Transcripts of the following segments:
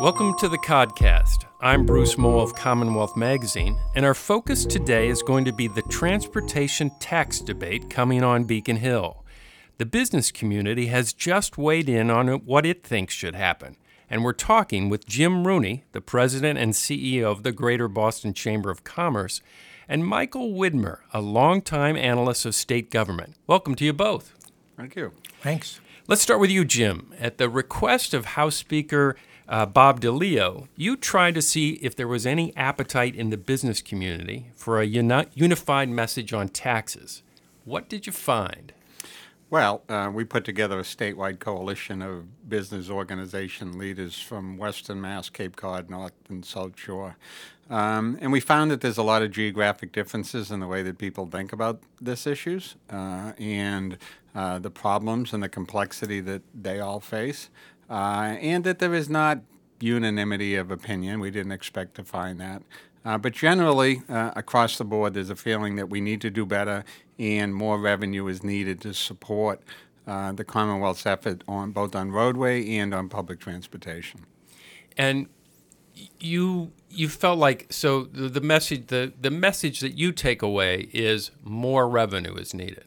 Welcome to the Codcast. I'm Bruce Mohl of Commonwealth Magazine, and our focus today is going to be the transportation tax debate coming on Beacon Hill. The business community has just weighed in on what it thinks should happen, and we're talking with Jim Rooney, the president and CEO of the Greater Boston Chamber of Commerce, and Michael Widmer, a longtime analyst of state government. Welcome to you both. Thank you. Thanks. Let's start with you, Jim. At the request of House Speaker uh, Bob DeLeo, you tried to see if there was any appetite in the business community for a uni- unified message on taxes. What did you find? Well, uh, we put together a statewide coalition of business organization leaders from Western Mass, Cape Cod, North and South Shore. Um, and we found that there's a lot of geographic differences in the way that people think about this issues uh, and uh, the problems and the complexity that they all face, uh, and that there is not unanimity of opinion. We didn't expect to find that. Uh, but generally, uh, across the board, there's a feeling that we need to do better and more revenue is needed to support uh, the Commonwealth's effort on both on roadway and on public transportation. And you you felt like so the, the message the, the message that you take away is more revenue is needed.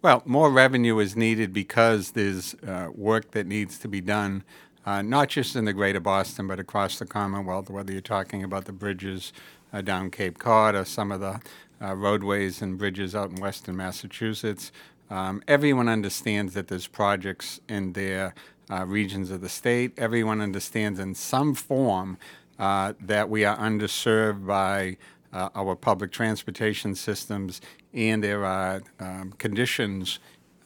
Well, more revenue is needed because there's uh, work that needs to be done uh, not just in the greater Boston, but across the Commonwealth, whether you're talking about the bridges uh, down Cape Cod or some of the roadways and bridges out in western Massachusetts. Um, everyone understands that there's projects in their uh, regions of the state. Everyone understands in some form uh, that we are underserved by uh, our public transportation systems, and there are um, conditions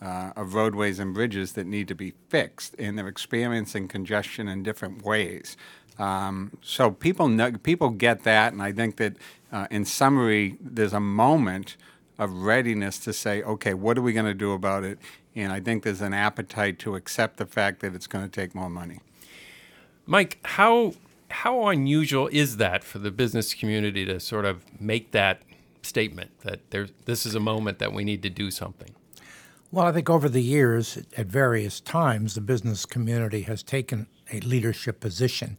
uh, of roadways and bridges that need to be fixed, and they're experiencing congestion in different ways. Um, so people know, people get that, and I think that uh, in summary, there's a moment of readiness to say, okay, what are we going to do about it? And I think there's an appetite to accept the fact that it's going to take more money. Mike, how how unusual is that for the business community to sort of make that statement that there this is a moment that we need to do something? Well, I think over the years, at various times, the business community has taken a leadership position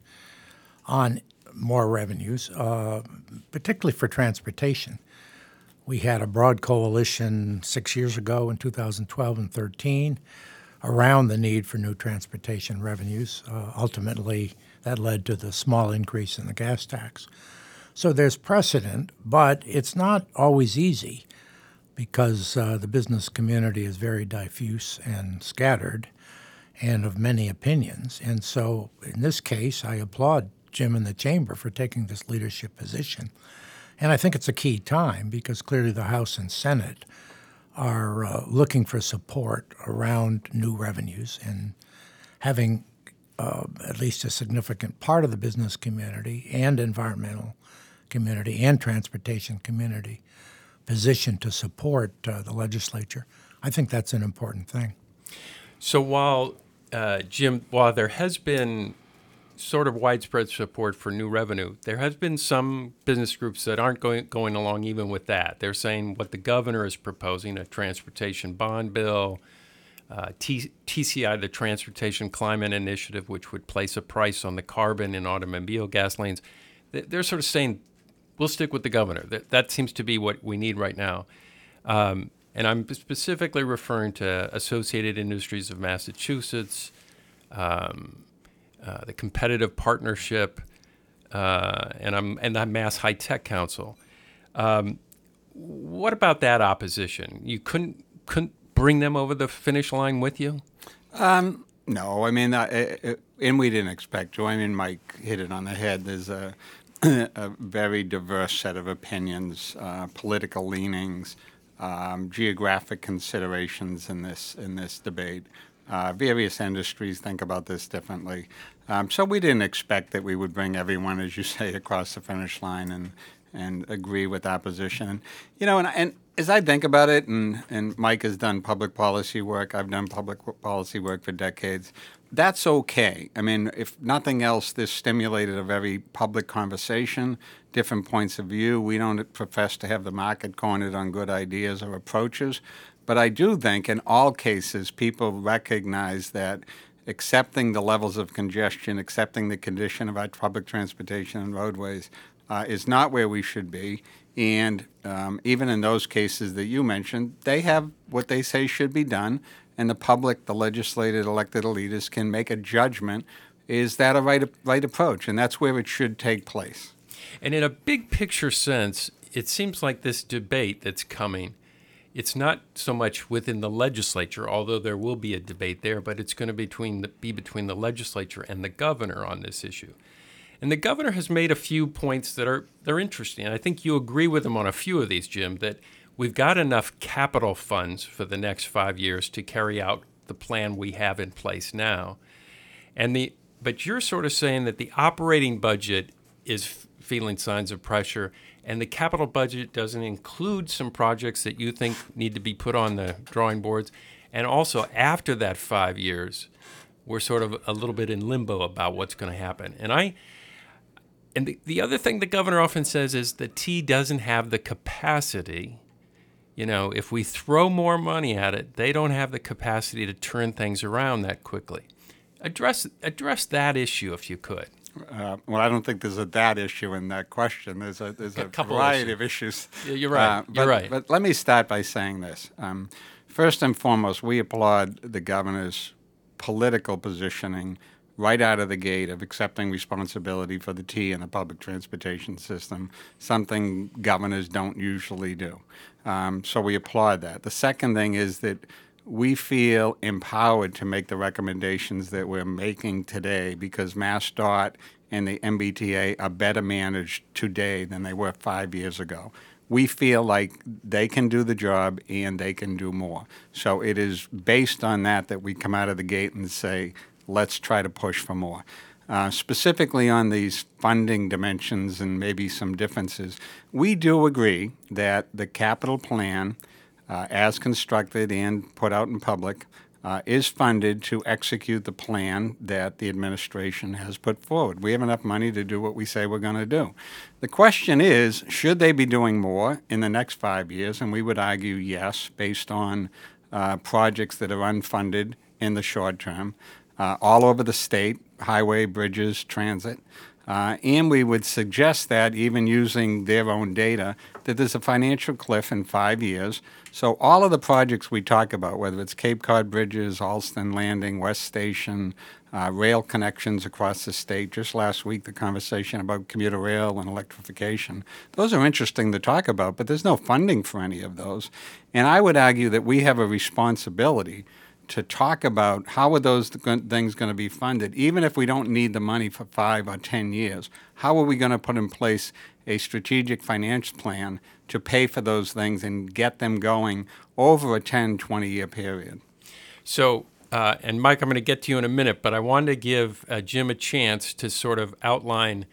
on more revenues, uh, particularly for transportation. We had a broad coalition six years ago in 2012 and 13 around the need for new transportation revenues. Uh, ultimately, that led to the small increase in the gas tax. So there's precedent, but it's not always easy because uh, the business community is very diffuse and scattered and of many opinions. And so in this case, I applaud Jim and the chamber for taking this leadership position. And I think it's a key time because clearly the House and Senate are uh, looking for support around new revenues and having uh, at least a significant part of the business community and environmental community and transportation community position to support uh, the legislature. I think that's an important thing. So while uh, Jim, while there has been sort of widespread support for new revenue, there has been some business groups that aren't going going along even with that. They're saying what the governor is proposing, a transportation bond bill, uh, T- TCI, the Transportation Climate Initiative, which would place a price on the carbon in automobile gasolines. They're sort of saying we'll stick with the governor. That, that seems to be what we need right now. Um, and I'm specifically referring to Associated Industries of Massachusetts, um, uh, the Competitive Partnership, uh, and I'm and the Mass High Tech Council. Um, what about that opposition? You couldn't couldn't bring them over the finish line with you? Um, no, I mean, and we didn't expect to. I mean, Mike hit it on the head. There's a a very diverse set of opinions, uh, political leanings, um, geographic considerations in this in this debate. Uh, various industries think about this differently. Um, so we didn't expect that we would bring everyone, as you say, across the finish line and and agree with opposition. And, you know, and, and as I think about it, and, and Mike has done public policy work, I've done public policy work for decades that's okay. I mean, if nothing else, this stimulated a very public conversation, different points of view. We don't profess to have the market cornered on good ideas or approaches, But I do think in all cases, people recognize that accepting the levels of congestion, accepting the condition of our public transportation and roadways uh, is not where we should be. And um, even in those cases that you mentioned, they have what they say should be done, and the public, the legislated, elected leaders can make a judgment. Is that a right, right approach? And that's where it should take place. And in a big picture sense, it seems like this debate that's coming, it's not so much within the legislature, although there will be a debate there, but it's going to between the, be between the legislature and the governor on this issue. And the governor has made a few points that are they're interesting. And I think you agree with him on a few of these, Jim, that we've got enough capital funds for the next five years to carry out the plan we have in place now. And the but you're sort of saying that the operating budget is feeling signs of pressure and the capital budget doesn't include some projects that you think need to be put on the drawing boards. And also after that 5 years, we're sort of a little bit in limbo about what's going to happen. And I and the, the other thing the governor often says is the T doesn't have the capacity. You know, if we throw more money at it, they don't have the capacity to turn things around that quickly. Address address that issue if you could. Uh, well, I don't think there's a that issue in that question. There's a there's a, couple variety issues. of issues. Yeah, you're right. Uh, You're but, right. But let me start by saying this. Um, first and foremost, we applaud the governor's political positioning right out of the gate of accepting responsibility for the T in the public transportation system, something governors don't usually do. Um, so we applaud that. The second thing is that we feel empowered to make the recommendations that we're making today because MassDOT and the MBTA are better managed today than they were five years ago. We feel like they can do the job and they can do more. So it is based on that that we come out of the gate and say, let's try to push for more. Uh, specifically on these funding dimensions and maybe some differences, we do agree that the capital plan, uh, as constructed and put out in public, uh, is funded to execute the plan that the administration has put forward. We have enough money to do what we say we're going to do. The question is should they be doing more in the next five years? And we would argue yes, based on uh, projects that are unfunded in the short term uh, all over the state highway, bridges, transit. Uh, and we would suggest that, even using their own data, that there's a financial cliff in five years. So, all of the projects we talk about, whether it's Cape Cod Bridges, Allston Landing, West Station, uh, rail connections across the state, just last week, the conversation about commuter rail and electrification, those are interesting to talk about, but there's no funding for any of those. And I would argue that we have a responsibility to talk about how are those things going to be funded, even if we don't need the money for five or 10 years. How are we going to put in place a strategic finance plan to pay for those things and get them going over a 10, 20 year period? So, uh, and Mike, I'm going to get to you in a minute, but I wanted to give uh, Jim a chance to sort of outline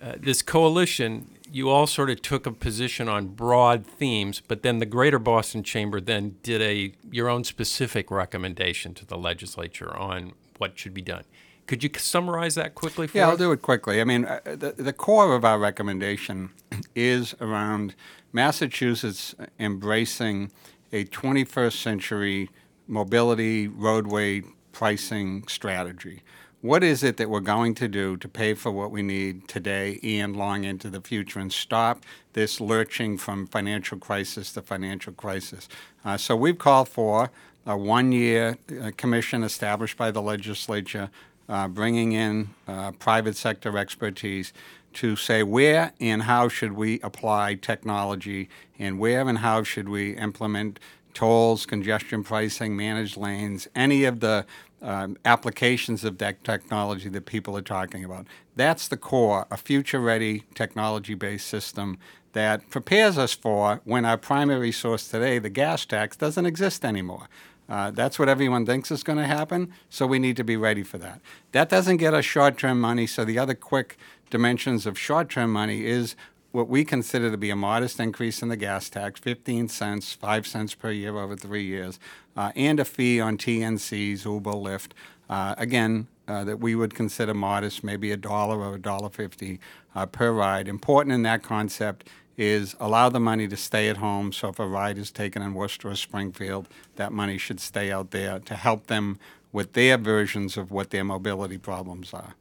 uh, this coalition. You all sort of took a position on broad themes, but then the Greater Boston Chamber then did a your own specific recommendation to the legislature on what should be done. Could you summarize that quickly for yeah, us? Yeah, I'll do it quickly. I mean, uh, the, the core of our recommendation is around Massachusetts embracing a 21st century mobility roadway pricing strategy. What is it that we're going to do to pay for what we need today and long into the future and stop this lurching from financial crisis to financial crisis? Uh, so we've called for a one year uh, commission established by the legislature, uh, bringing in uh, private sector expertise to say where and how should we apply technology and where and how should we implement tolls, congestion pricing, managed lanes, any of the um, applications of that technology that people are talking about. That's the core, a future ready technology based system that prepares us for when our primary source today, the gas tax, doesn't exist anymore. Uh, that's what everyone thinks is going to happen, so we need to be ready for that. That doesn't get us short term money, so the other quick dimensions of short term money is what we consider to be a modest increase in the gas tax 15 cents, 5 cents per year over three years, uh, and a fee on TNCs, Uber, Lyft. Uh, again, uh, that we would consider modest, maybe a dollar or a dollar fifty uh, per ride. Important in that concept is allow the money to stay at home. So if a ride is taken in Worcester or Springfield, that money should stay out there to help them with their versions of what their mobility problems are.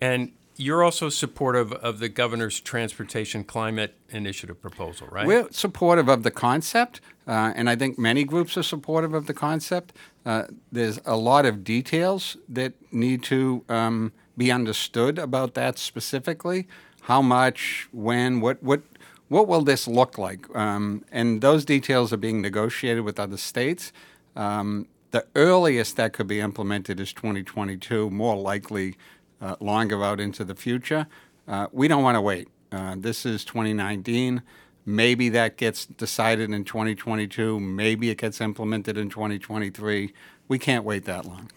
And you're also supportive of the governor's transportation climate initiative proposal, right? We're supportive of the concept, uh, and I think many groups are supportive of the concept. Uh, there's a lot of details that need to um, be understood about that specifically. How much, when, what, what, what will this look like? Um, and those details are being negotiated with other states. Um, the earliest that could be implemented is 2022, more likely uh, longer out into the future. Uh, we don't want to wait. Uh, this is 2019. Maybe that gets decided in 2022. Maybe it gets implemented in 2023. We can't wait that long.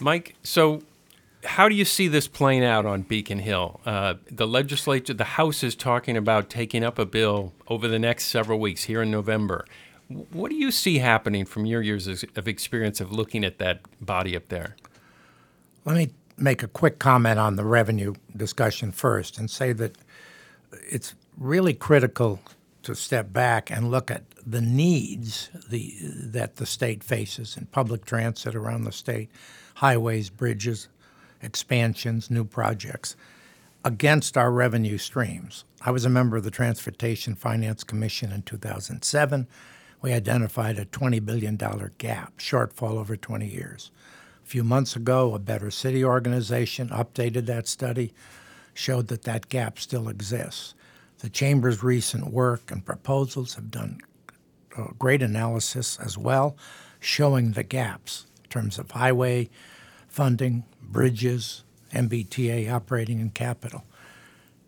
Mike, so how do you see this playing out on Beacon Hill? Uh, the legislature, the House is talking about taking up a bill over the next several weeks here in November. What do you see happening from your years of experience of looking at that body up there? Let me make a quick comment on the revenue discussion first and say that it's really critical to step back and look at the needs the, that the state faces in public transit around the state, highways, bridges, expansions, new projects, against our revenue streams. I was a member of the Transportation Finance Commission in 2007. We identified a $20 billion gap, shortfall over 20 years. A few months ago, a Better City organization updated that study, showed that that gap still exists. The Chamber's recent work and proposals have done uh, great analysis as well, showing the gaps in terms of highway funding, bridges, MBTA operating and capital.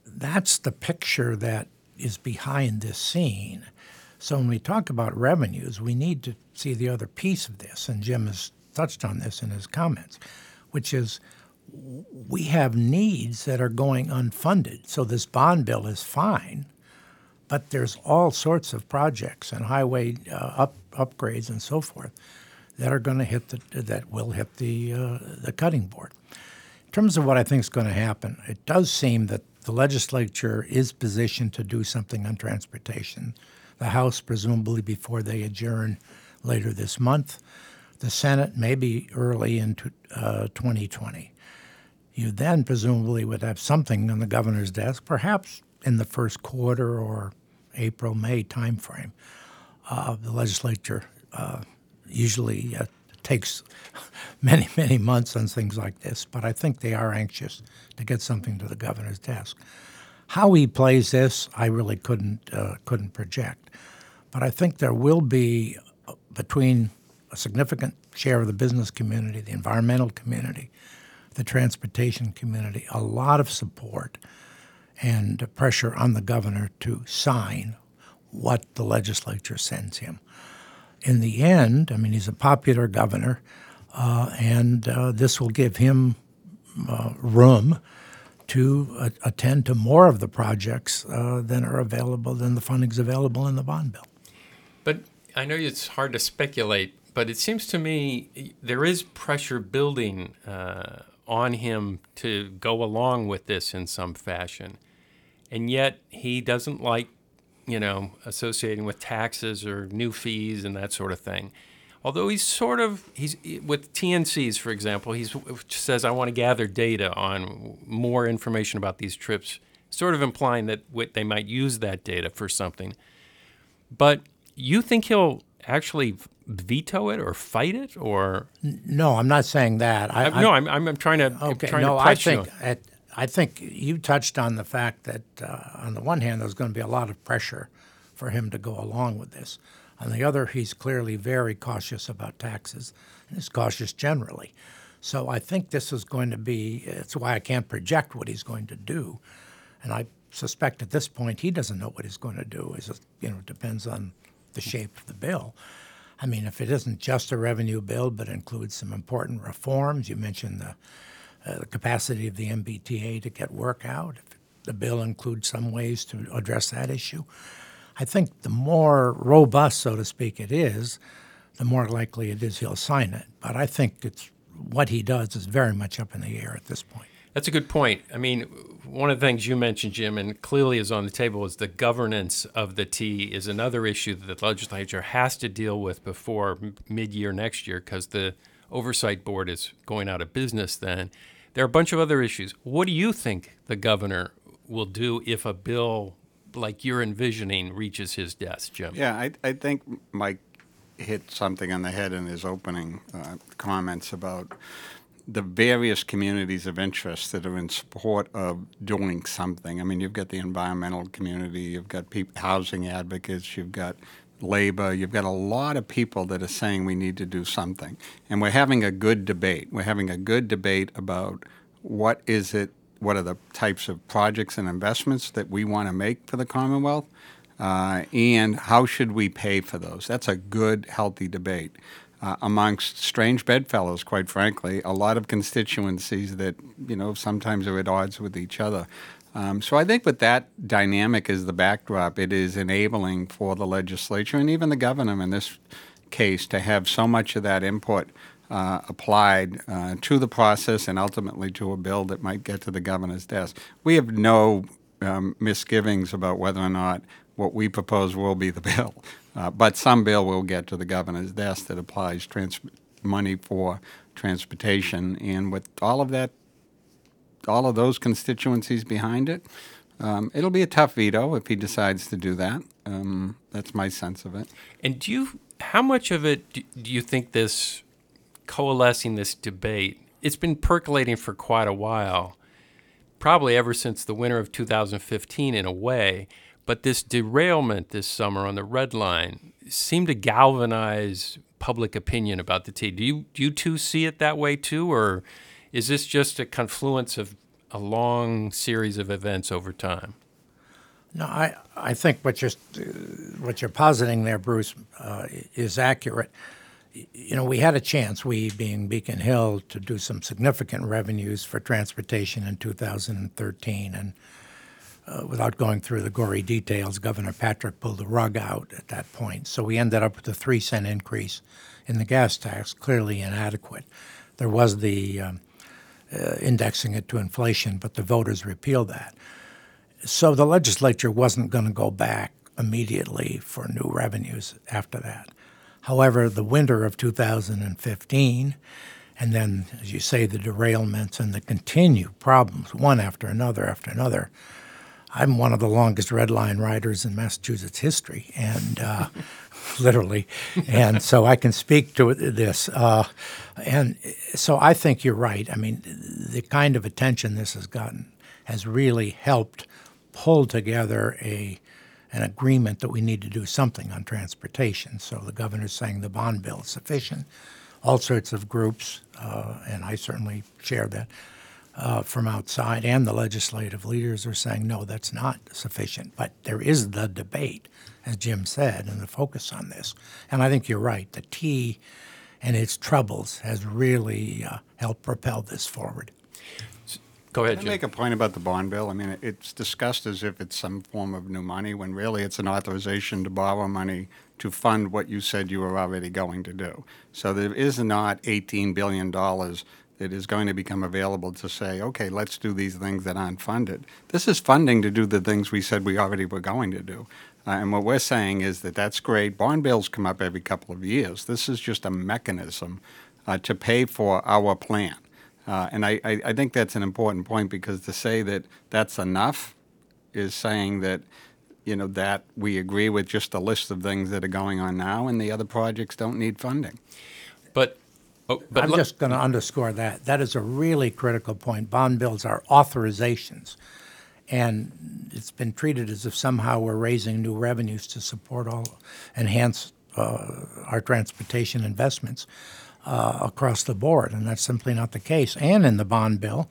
That's the picture that is behind this scene. So when we talk about revenues, we need to see the other piece of this, and Jim has touched on this in his comments, which is we have needs that are going unfunded. So this bond bill is fine, but there's all sorts of projects and highway uh, up, upgrades and so forth that are going to hit the that will hit the uh, the cutting board. In terms of what I think is going to happen, it does seem that the legislature is positioned to do something on transportation. The House, presumably before they adjourn later this month, the Senate maybe early into uh, 2020. You then presumably would have something on the governor's desk, perhaps in the first quarter or April May timeframe. Uh, the legislature uh, usually uh, takes many many months on things like this, but I think they are anxious to get something to the governor's desk. How he plays this, I really couldn't uh, couldn't project, but I think there will be uh, between a significant share of the business community, the environmental community, the transportation community, a lot of support and pressure on the governor to sign what the legislature sends him. In the end, I mean, he's a popular governor, uh, and uh, this will give him uh, room to attend to more of the projects uh, than are available, than the funding's available in the bond bill. But I know it's hard to speculate but it seems to me there is pressure building uh, on him to go along with this in some fashion. And yet he doesn't like, you know, associating with taxes or new fees and that sort of thing. Although he's sort of he's with TNCs, for example, he says I want to gather data on more information about these trips, sort of implying that they might use that data for something. But you think he'll actually veto it or fight it or? No i'm not saying that. I, I, no I'm, I'm, trying to okay trying no to i think at, i think you touched on the fact that uh, on the one hand there's going to be a lot of pressure for him to go along with this. On the other he's clearly very cautious about taxes and he's cautious generally. So i think this is going to be it's why i can't project what he's going to do. And i suspect at this point he doesn't know what he's going to do is you know depends on the shape of the bill I mean, if it isn't just a revenue bill, but includes some important reforms, you mentioned the, uh, the capacity of the MBTA to get work out. If the bill includes some ways to address that issue, I think the more robust, so to speak, it is, the more likely it is he'll sign it. But I think it's what he does is very much up in the air at this point. That's a good point. I mean, one of the things you mentioned, Jim, and clearly is on the table, is the governance of the T is another issue that the legislature has to deal with before m- mid-year next year because the oversight board is going out of business then. There are a bunch of other issues. What do you think the governor will do if a bill like you're envisioning reaches his desk, Jim? Yeah, I, I think Mike hit something on the head in his opening uh, comments about the various communities of interest that are in support of doing something. I mean, you've got the environmental community, you've got peop housing advocates, you've got labor, you've got a lot of people that are saying we need to do something. And we're having a good debate. We're having a good debate about what is it, what are the types of projects and investments that we want to make for the Commonwealth, uh, and how should we pay for those? That's a good, healthy debate. Uh, amongst strange bedfellows, quite frankly, a lot of constituencies that you know sometimes are at odds with each other. Um, so I think with that dynamic as the backdrop, it is enabling for the legislature and even the governor in this case to have so much of that input uh, applied uh, to the process and ultimately to a bill that might get to the governor's desk. We have no um, misgivings about whether or not what we propose will be the bill, uh, but some bill will get to the governor's desk that applies trans- money for transportation, and with all of that all of those constituencies behind it. Um, it'll be a tough veto if he decides to do that. Um, that's my sense of it. And do you, how much of it do, do you think this coalescing this debate? It's been percolating for quite a while, probably ever since the winter of 2015 in a way. But this derailment this summer on the red line seemed to galvanize public opinion about the T. Do you, do you two see it that way too, or is this just a confluence of a long series of events over time? No, I, I think what you're, what you're positing there, Bruce, uh, is accurate. You know, we had a chance, we being Beacon Hill, to do some significant revenues for transportation in 2013. And uh, without going through the gory details, Governor Patrick pulled the rug out at that point. So we ended up with a three cent increase in the gas tax, clearly inadequate. There was the um, uh, indexing it to inflation, but the voters repealed that. So the legislature wasn't going to go back immediately for new revenues after that. However, the winter of 2015, and then, as you say, the derailments and the continued problems, one after another after another. I'm one of the longest red line riders in Massachusetts history, and uh, literally, and so I can speak to this. Uh, and so I think you're right. I mean, the kind of attention this has gotten has really helped pull together a an agreement that we need to do something on transportation. So the governor's saying the bond bill is sufficient. All sorts of groups, uh, and I certainly share that, uh, from outside, and the legislative leaders are saying, no, that's not sufficient. But there is the debate, as Jim said, and the focus on this. And I think you're right. The T and its troubles has really uh, helped propel this forward. Go ahead, Can I Jim. make a point about the bond bill? I mean, it's discussed as if it's some form of new money, when really it's an authorization to borrow money to fund what you said you were already going to do. So there is not $18 billion that is going to become available to say, okay, let's do these things that aren't funded. This is funding to do the things we said we already were going to do. Uh, and what we're saying is that that's great. Bond bills come up every couple of years. This is just a mechanism uh, to pay for our plan. Uh, and I, I, I think that's an important point because to say that that's enough is saying that, you know, that we agree with just a list of things that are going on now and the other projects don't need funding. But, oh, I'm just going to underscore that. That is a really critical point. Bond bills are authorizations. And it's been treated as if somehow we're raising new revenues to support all, enhance uh, our transportation investments uh, across the board. And that's simply not the case. And in the bond bill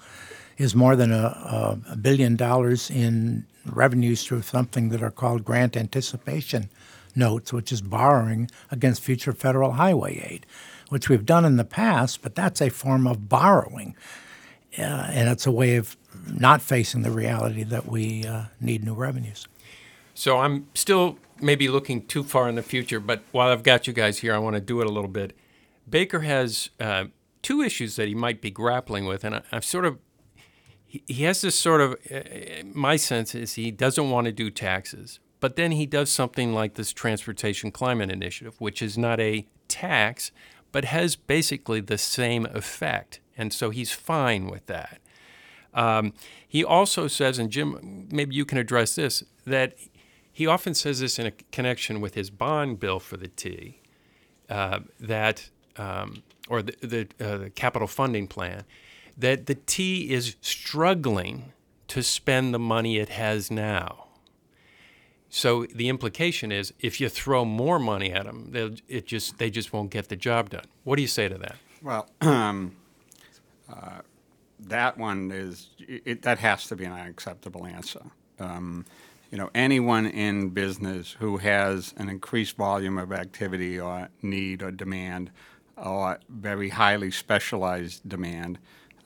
is more than a, a billion dollars in revenues through something that are called grant anticipation notes, which is borrowing against future federal highway aid, which we've done in the past, but that's a form of borrowing. Uh, and it's a way of not facing the reality that we uh, need new revenues. So I'm still maybe looking too far in the future, but while I've got you guys here, I want to do it a little bit. Baker has uh, two issues that he might be grappling with, and I, I've sort of he, he has this sort of, uh, my sense is he doesn't want to do taxes, but then he does something like this Transportation Climate Initiative, which is not a tax, but has basically the same effect. And so he's fine with that. Um, he also says, and Jim, maybe you can address this, that he often says this in a connection with his bond bill for the T, uh, that, um, or the, the, uh, the capital funding plan, that the T is struggling to spend the money it has now. So the implication is, if you throw more money at them, it just they just won't get the job done. What do you say to that? Well, um, uh, that one is it, that has to be an unacceptable answer. Um, you know, anyone in business who has an increased volume of activity or need or demand or very highly specialized demand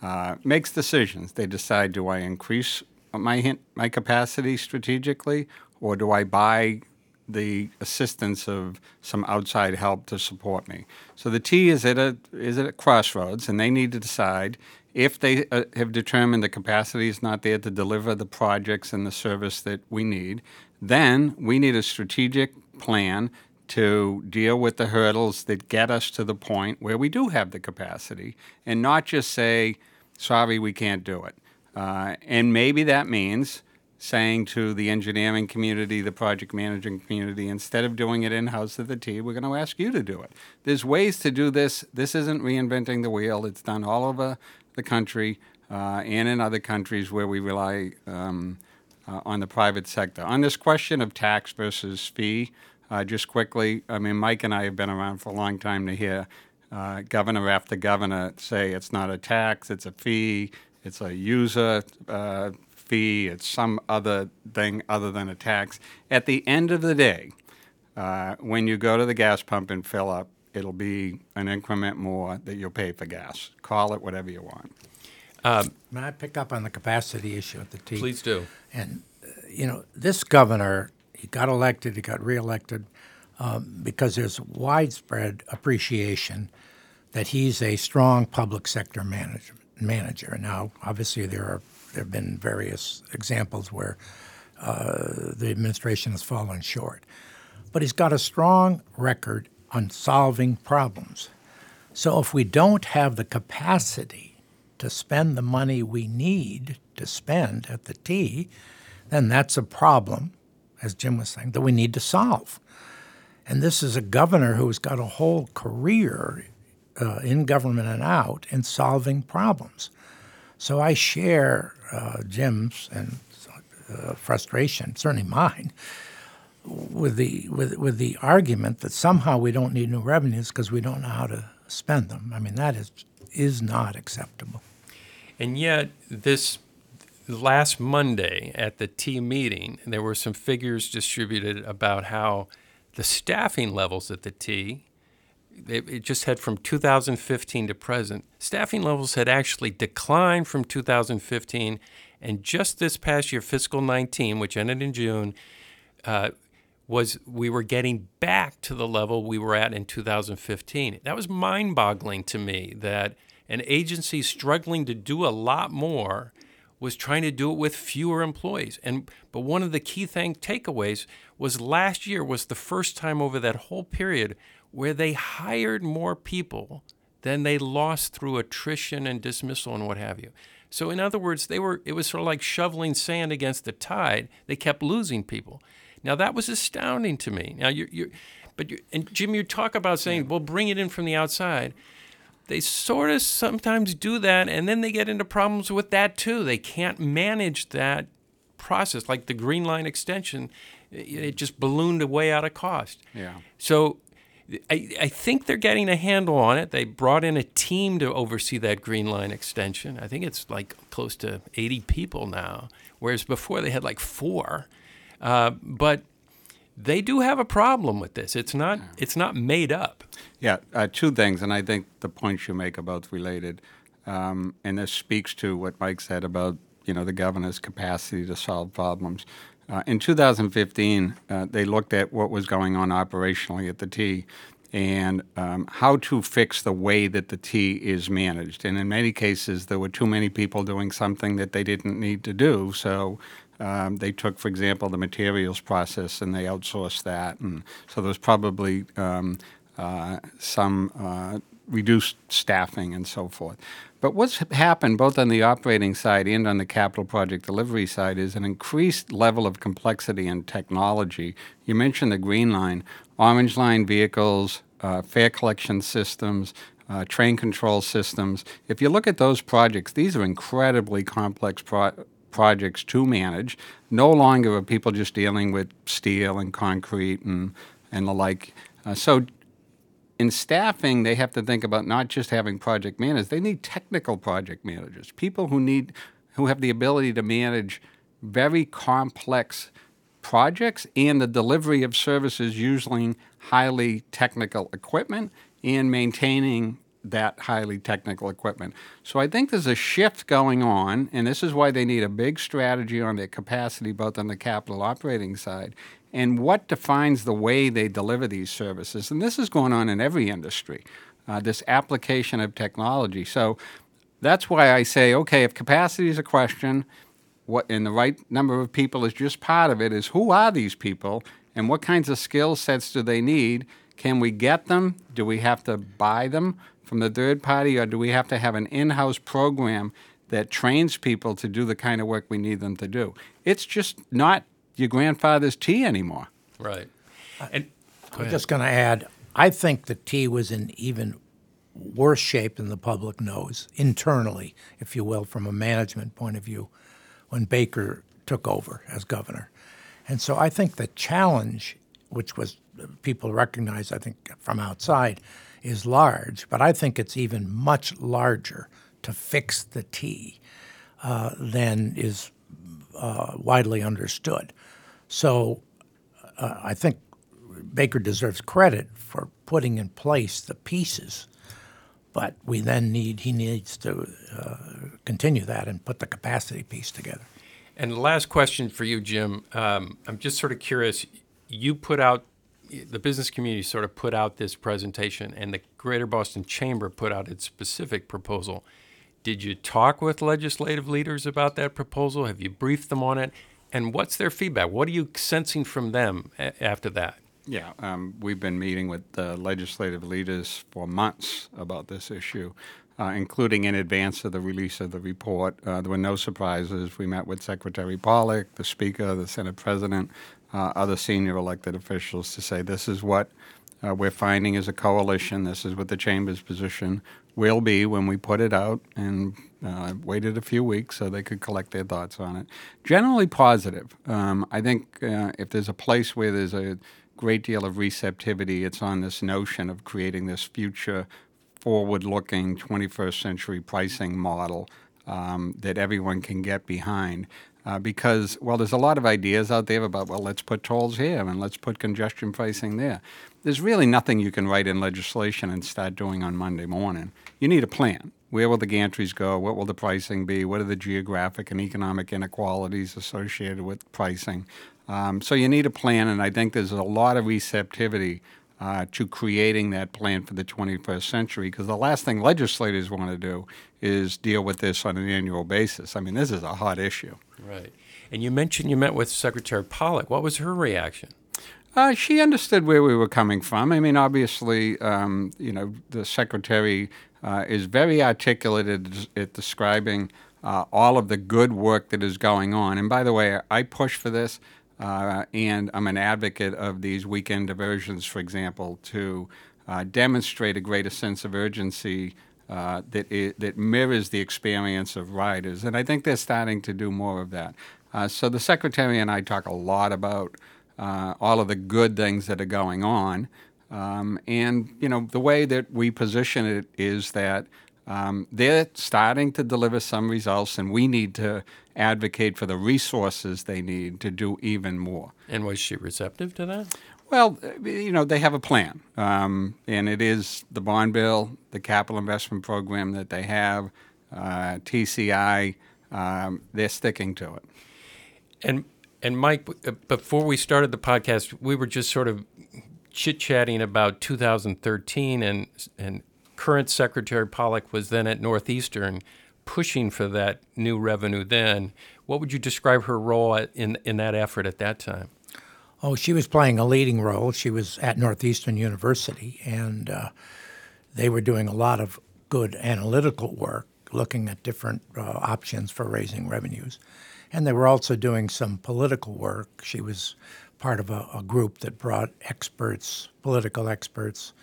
uh, makes decisions. They decide: Do I increase my my capacity strategically, or do I buy the assistance of some outside help to support me? So the T is at a is at a crossroads, and they need to decide if they uh, have determined the capacity is not there to deliver the projects and the service that we need. Then we need a strategic plan to deal with the hurdles that get us to the point where we do have the capacity, and not just say, "Sorry, we can't do it." Uh, and maybe that means saying to the engineering community, the project managing community, instead of doing it in house at the T, we're going to ask you to do it. There's ways to do this. This isn't reinventing the wheel, it's done all over the country uh, and in other countries where we rely um, uh, on the private sector. On this question of tax versus fee, uh, just quickly, I mean, Mike and I have been around for a long time to hear uh, governor after governor say it's not a tax, it's a fee, it's a user uh, fee, it's some other thing other than a tax. At the end of the day, uh, when you go to the gas pump and fill up, it'll be an increment more that you'll pay for gas. Call it whatever you want. May I pick up on the capacity issue at the T? Please do. And, uh, you know, this governor, he got elected, he got reelected um, because there's widespread appreciation that he's a strong public sector manager. manager. Now, obviously, there are there have been various examples where uh, the administration has fallen short, but he's got a strong record on solving problems. So, if we don't have the capacity to spend the money we need to spend at the T, then that's a problem, as Jim was saying, that we need to solve. And this is a governor who's got a whole career uh, in government and out in solving problems. So I share uh, Jim's and uh, frustration, certainly mine, with the with with the argument that somehow we don't need new revenues because we don't know how to spend them. I mean that is is not acceptable. And yet, this last Monday at the T meeting, there were some figures distributed about how the staffing levels at the T, it, just had from 2015 to present, staffing levels had actually declined from 2015. And just this past year, fiscal 19, which ended in June, uh, was we were getting back to the level we were at in 2015. That was mind boggling to me that an agency struggling to do a lot more was trying to do it with fewer employees. And but one of the key thing takeaways was last year was the first time over that whole period where they hired more people than they lost through attrition and dismissal and what have you. So in other words, they were it was sort of like shoveling sand against the tide. They kept losing people. Now that was astounding to me. Now you you but you and Jim, you talk about saying, well, bring it in from the outside they sort of sometimes do that and then they get into problems with that too they can't manage that process like the green line extension it just ballooned way out of cost Yeah. so I, I think they're getting a handle on it. They brought in a team to oversee that Green Line extension. I think it's like close to 80 people now, whereas before they had like four. Uh, but they do have a problem with this. It's not it's not made up. Yeah, uh, two things, and I think the points you make are both related. Um, and this speaks to what Mike said about you know the governor's capacity to solve problems. Uh, in 2015, uh, they looked at what was going on operationally at the T, and um, how to fix the way that the T is managed. And in many cases, there were too many people doing something that they didn't need to do. So um, they took, for example, the materials process and they outsourced that. And so there was probably um, uh, some uh, reduced staffing and so forth. But what's happened both on the operating side and on the capital project delivery side is an increased level of complexity and technology. You mentioned the Green Line, Orange Line vehicles, uh, fare collection systems, uh, train control systems. If you look at those projects, these are incredibly complex pro- projects to manage. No longer are people just dealing with steel and concrete and, and the like. Uh, so in staffing, they have to think about not just having project managers. They need technical project managers, people who need, who have the ability to manage very complex projects and the delivery of services using highly technical equipment and maintaining that highly technical equipment. So I think there's a shift going on, and this is why they need a big strategy on their capacity, both on the capital operating side and what defines the way they deliver these services. And this is going on in every industry, uh, this application of technology. So that's why I say, okay, if capacity is a question, what and the right number of people is just part of it, is who are these people and what kinds of skill sets do they need? Can we get them? Do we have to buy them from the third party, or do we have to have an in house program that trains people to do the kind of work we need them to do? It's just not your grandfather's T anymore. Right. And I'm just going to add, I think the T was in even worse shape than the public knows internally, if you will, from a management point of view, when Baker took over as governor. And so I think the challenge, which was uh, people recognize, I think, from outside, is large, but I think it's even much larger to fix the T uh, than is uh, widely understood. So uh, I think Baker deserves credit for putting in place the pieces, but we then need he needs to uh, continue that and put the capacity piece together. And the last question for you, Jim. Um, I'm just sort of curious. You put out the business community sort of put out this presentation, and the Greater Boston Chamber put out its specific proposal. Did you talk with legislative leaders about that proposal? Have you briefed them on it? And what's their feedback? What are you sensing from them a- after that? Yeah, um, we've been meeting with the legislative leaders for months about this issue, uh, including in advance of the release of the report. Uh, there were no surprises. We met with Secretary Pollack, the Speaker, the Senate President, uh, other senior elected officials to say this is what uh, we're finding as a coalition. This is what the Chamber's position will be when we put it out, and uh, waited a few weeks so they could collect their thoughts on it. Generally positive. Um, I think uh, if there's a place where there's a great deal of receptivity, it's on this notion of creating this future, forward-looking 21st century pricing model um, that everyone can get behind. Uh, because, well, there's a lot of ideas out there about, well, let's put tolls here and let's put congestion pricing there. There's really nothing you can write in legislation and start doing on Monday morning. You need a plan. Where will the gantries go? What will the pricing be? What are the geographic and economic inequalities associated with pricing? Um, so you need a plan, and I think there's a lot of receptivity uh, to creating that plan for the 21st century because the last thing legislators want to do is deal with this on an annual basis. I mean, this is a hot issue. Right. And you mentioned you met with Secretary Pollack. What was her reaction? Uh, she understood where we were coming from. I mean, obviously, um, you know, the secretary uh, is very articulate at, at describing uh, all of the good work that is going on. And by the way, I push for this, uh, and I'm an advocate of these weekend diversions, for example, to uh, demonstrate a greater sense of urgency uh, that it, that mirrors the experience of riders, and I think they're starting to do more of that. Uh, so the secretary and I talk a lot about uh, all of the good things that are going on, um, and you know the way that we position it is that um, they're starting to deliver some results, and we need to advocate for the resources they need to do even more. And was she receptive to that? Well, you know, they have a plan, um, and it is the bond bill, the capital investment program that they have, uh, TCI. Um, they're sticking to it. And and Mike, before we started the podcast, we were just sort of chit chatting about 2013, and and current Secretary Pollack was then at Northeastern, pushing for that new revenue. Then, what would you describe her role in in that effort at that time? Oh, she was playing a leading role. She was at Northeastern University, and uh, they were doing a lot of good analytical work, looking at different uh, options for raising revenues. And they were also doing some political work. She was part of a, a group that brought experts, political experts,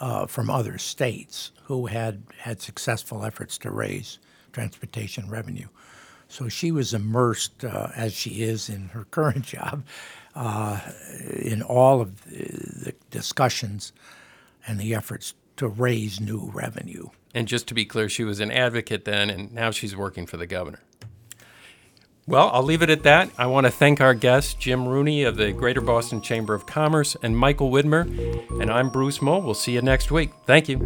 uh, from other states who had had successful efforts to raise transportation revenue. So she was immersed, uh, as she is in her current job, uh, in all of the discussions and the efforts to raise new revenue. And just to be clear, she was an advocate then, and now she's working for the governor. Well, I'll leave it at that. I want to thank our guests, Jim Rooney of the Greater Boston Chamber of Commerce and Michael Widmer. And I'm Bruce Mohl. We'll see you next week. Thank you.